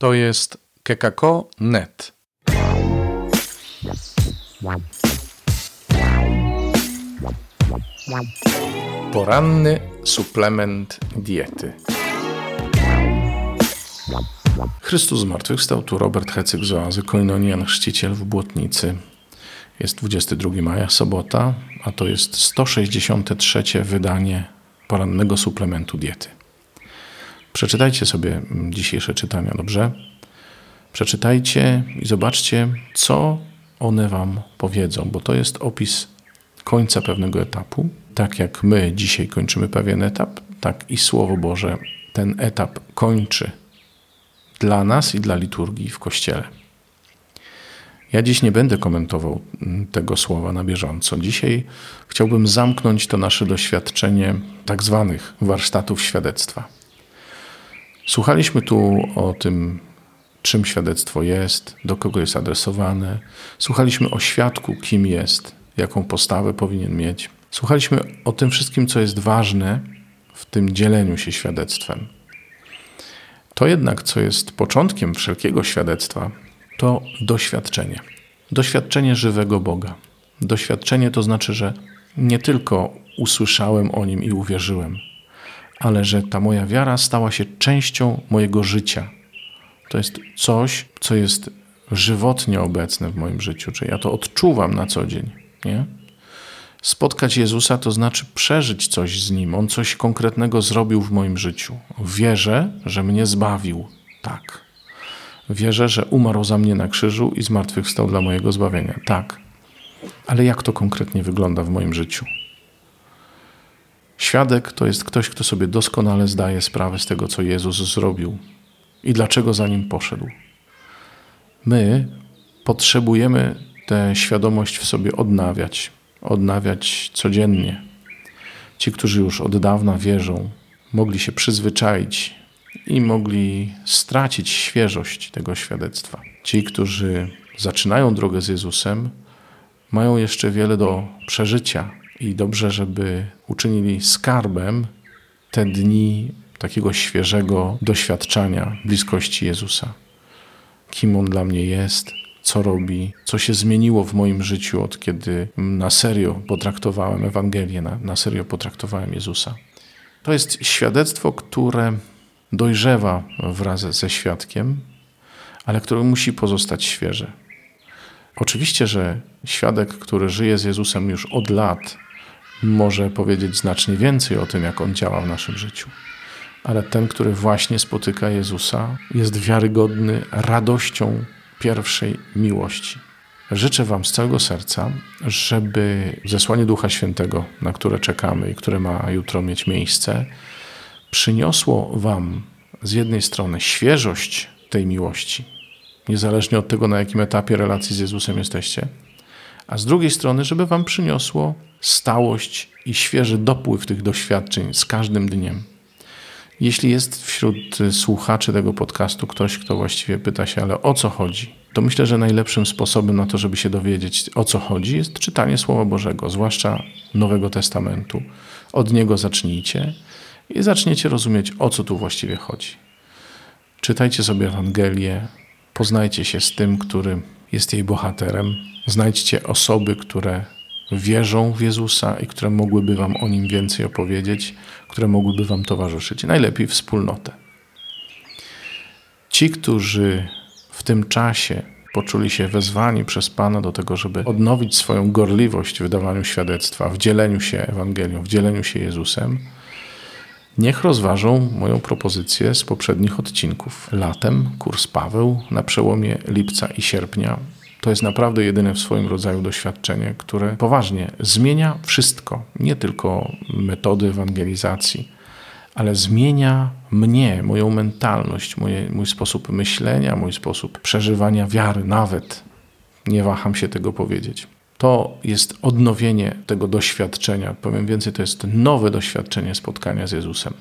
To jest kekako.net. Poranny suplement diety. Chrystus zmartwychwstał, tu Robert Hecyk z oazy Koinonian, chrzciciel w Błotnicy. Jest 22 maja, sobota, a to jest 163 wydanie porannego suplementu diety. Przeczytajcie sobie dzisiejsze czytania, dobrze? Przeczytajcie i zobaczcie, co one Wam powiedzą, bo to jest opis końca pewnego etapu. Tak jak my dzisiaj kończymy pewien etap, tak i Słowo Boże ten etap kończy dla nas i dla liturgii w Kościele. Ja dziś nie będę komentował tego słowa na bieżąco. Dzisiaj chciałbym zamknąć to nasze doświadczenie tak zwanych warsztatów świadectwa. Słuchaliśmy tu o tym, czym świadectwo jest, do kogo jest adresowane. Słuchaliśmy o świadku, kim jest, jaką postawę powinien mieć. Słuchaliśmy o tym wszystkim, co jest ważne w tym dzieleniu się świadectwem. To jednak, co jest początkiem wszelkiego świadectwa, to doświadczenie. Doświadczenie żywego Boga. Doświadczenie to znaczy, że nie tylko usłyszałem o nim i uwierzyłem, ale że ta moja wiara stała się częścią mojego życia. To jest coś, co jest żywotnie obecne w moim życiu, czy ja to odczuwam na co dzień. Nie? Spotkać Jezusa to znaczy przeżyć coś z Nim. On coś konkretnego zrobił w moim życiu. Wierzę, że mnie zbawił. Tak. Wierzę, że umarł za mnie na krzyżu i zmartwychwstał dla mojego zbawienia. Tak. Ale jak to konkretnie wygląda w moim życiu? Świadek to jest ktoś, kto sobie doskonale zdaje sprawę z tego, co Jezus zrobił i dlaczego za nim poszedł. My potrzebujemy tę świadomość w sobie odnawiać, odnawiać codziennie. Ci, którzy już od dawna wierzą, mogli się przyzwyczaić i mogli stracić świeżość tego świadectwa. Ci, którzy zaczynają drogę z Jezusem, mają jeszcze wiele do przeżycia i dobrze, żeby uczynili skarbem te dni takiego świeżego doświadczania bliskości Jezusa. Kim On dla mnie jest, co robi, co się zmieniło w moim życiu od kiedy na serio potraktowałem Ewangelię, na, na serio potraktowałem Jezusa. To jest świadectwo, które dojrzewa wraz ze świadkiem, ale które musi pozostać świeże. Oczywiście, że świadek, który żyje z Jezusem już od lat, może powiedzieć znacznie więcej o tym, jak on działa w naszym życiu. Ale ten, który właśnie spotyka Jezusa, jest wiarygodny radością pierwszej miłości. Życzę Wam z całego serca, żeby zesłanie Ducha Świętego, na które czekamy i które ma jutro mieć miejsce, przyniosło Wam z jednej strony świeżość tej miłości, niezależnie od tego, na jakim etapie relacji z Jezusem jesteście, a z drugiej strony, żeby Wam przyniosło stałość i świeży dopływ tych doświadczeń z każdym dniem. Jeśli jest wśród słuchaczy tego podcastu ktoś, kto właściwie pyta się, ale o co chodzi, to myślę, że najlepszym sposobem na to, żeby się dowiedzieć, o co chodzi, jest czytanie Słowa Bożego, zwłaszcza Nowego Testamentu. Od niego zacznijcie i zaczniecie rozumieć, o co tu właściwie chodzi. Czytajcie sobie Ewangelię, poznajcie się z tym, który jest jej bohaterem, znajdźcie osoby, które wierzą w Jezusa i które mogłyby Wam o nim więcej opowiedzieć, które mogłyby Wam towarzyszyć. Najlepiej wspólnotę. Ci, którzy w tym czasie poczuli się wezwani przez Pana do tego, żeby odnowić swoją gorliwość w dawaniu świadectwa, w dzieleniu się Ewangelią, w dzieleniu się Jezusem, niech rozważą moją propozycję z poprzednich odcinków. Latem kurs Paweł na przełomie lipca i sierpnia to jest naprawdę jedyne w swoim rodzaju doświadczenie, które poważnie zmienia wszystko, nie tylko metody ewangelizacji, ale zmienia mnie, moją mentalność, mój sposób myślenia, mój sposób przeżywania wiary, nawet. Nie waham się tego powiedzieć. To jest odnowienie tego doświadczenia. Powiem więcej, to jest nowe doświadczenie spotkania z Jezusem.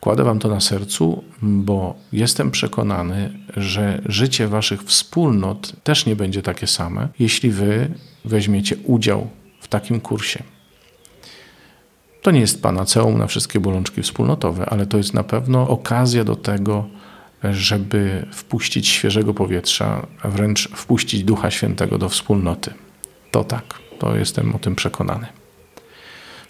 Kładę Wam to na sercu, bo jestem przekonany, że życie Waszych wspólnot też nie będzie takie same, jeśli Wy weźmiecie udział w takim kursie. To nie jest panaceum na wszystkie bolączki wspólnotowe, ale to jest na pewno okazja do tego, żeby wpuścić świeżego powietrza, a wręcz wpuścić Ducha Świętego do wspólnoty. To tak, to jestem o tym przekonany.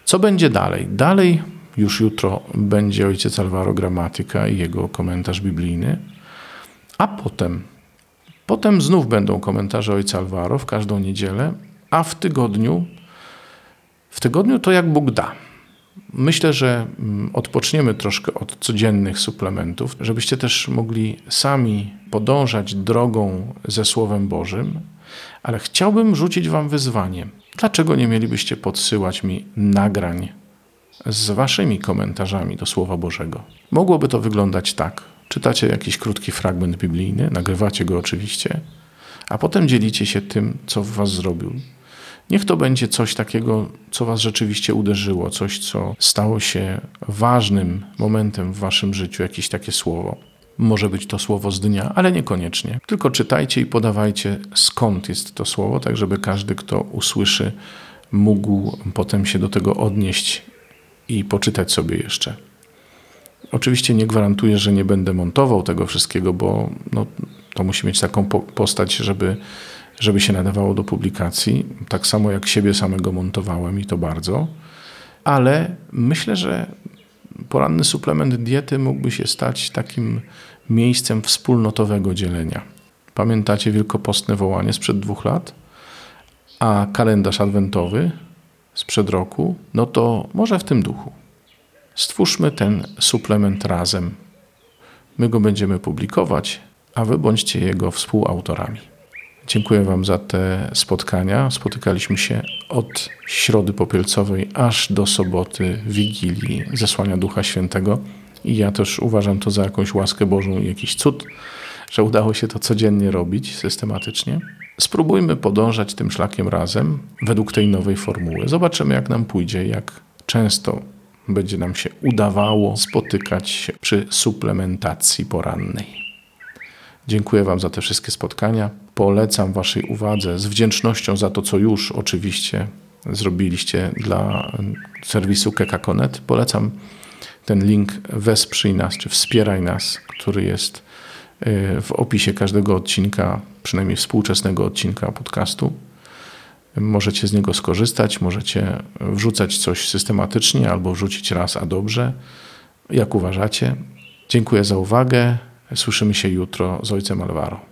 Co będzie dalej? Dalej już jutro będzie ojciec Alvaro Gramatyka i jego komentarz biblijny, a potem, potem znów będą komentarze ojca Alvaro w każdą niedzielę, a w tygodniu, w tygodniu to jak Bóg da. Myślę, że mm, odpoczniemy troszkę od codziennych suplementów, żebyście też mogli sami podążać drogą ze Słowem Bożym, ale chciałbym rzucić Wam wyzwanie. Dlaczego nie mielibyście podsyłać mi nagrań z Waszymi komentarzami do Słowa Bożego? Mogłoby to wyglądać tak. Czytacie jakiś krótki fragment biblijny, nagrywacie go oczywiście, a potem dzielicie się tym, co w Was zrobił Niech to będzie coś takiego, co Was rzeczywiście uderzyło, coś, co stało się ważnym momentem w Waszym życiu, jakieś takie słowo. Może być to słowo z dnia, ale niekoniecznie. Tylko czytajcie i podawajcie, skąd jest to słowo, tak żeby każdy, kto usłyszy, mógł potem się do tego odnieść i poczytać sobie jeszcze. Oczywiście nie gwarantuję, że nie będę montował tego wszystkiego, bo no, to musi mieć taką postać, żeby żeby się nadawało do publikacji. Tak samo jak siebie samego montowałem i to bardzo. Ale myślę, że poranny suplement diety mógłby się stać takim miejscem wspólnotowego dzielenia. Pamiętacie wielkopostne wołanie sprzed dwóch lat? A kalendarz adwentowy sprzed roku? No to może w tym duchu. Stwórzmy ten suplement razem. My go będziemy publikować, a wy bądźcie jego współautorami. Dziękuję Wam za te spotkania. Spotykaliśmy się od środy popielcowej aż do soboty, wigilii zesłania Ducha Świętego. I ja też uważam to za jakąś łaskę Bożą i jakiś cud, że udało się to codziennie robić systematycznie. Spróbujmy podążać tym szlakiem razem według tej nowej formuły. Zobaczymy, jak nam pójdzie, jak często będzie nam się udawało spotykać przy suplementacji porannej. Dziękuję Wam za te wszystkie spotkania. Polecam Waszej uwadze z wdzięcznością za to, co już oczywiście zrobiliście dla serwisu Kekakonet. Polecam ten link Wesprzyj nas, czy Wspieraj nas, który jest y, w opisie każdego odcinka, przynajmniej współczesnego odcinka podcastu. Możecie z niego skorzystać, możecie wrzucać coś systematycznie albo wrzucić raz, a dobrze, jak uważacie. Dziękuję za uwagę. Słyszymy się jutro z ojcem Alvaro.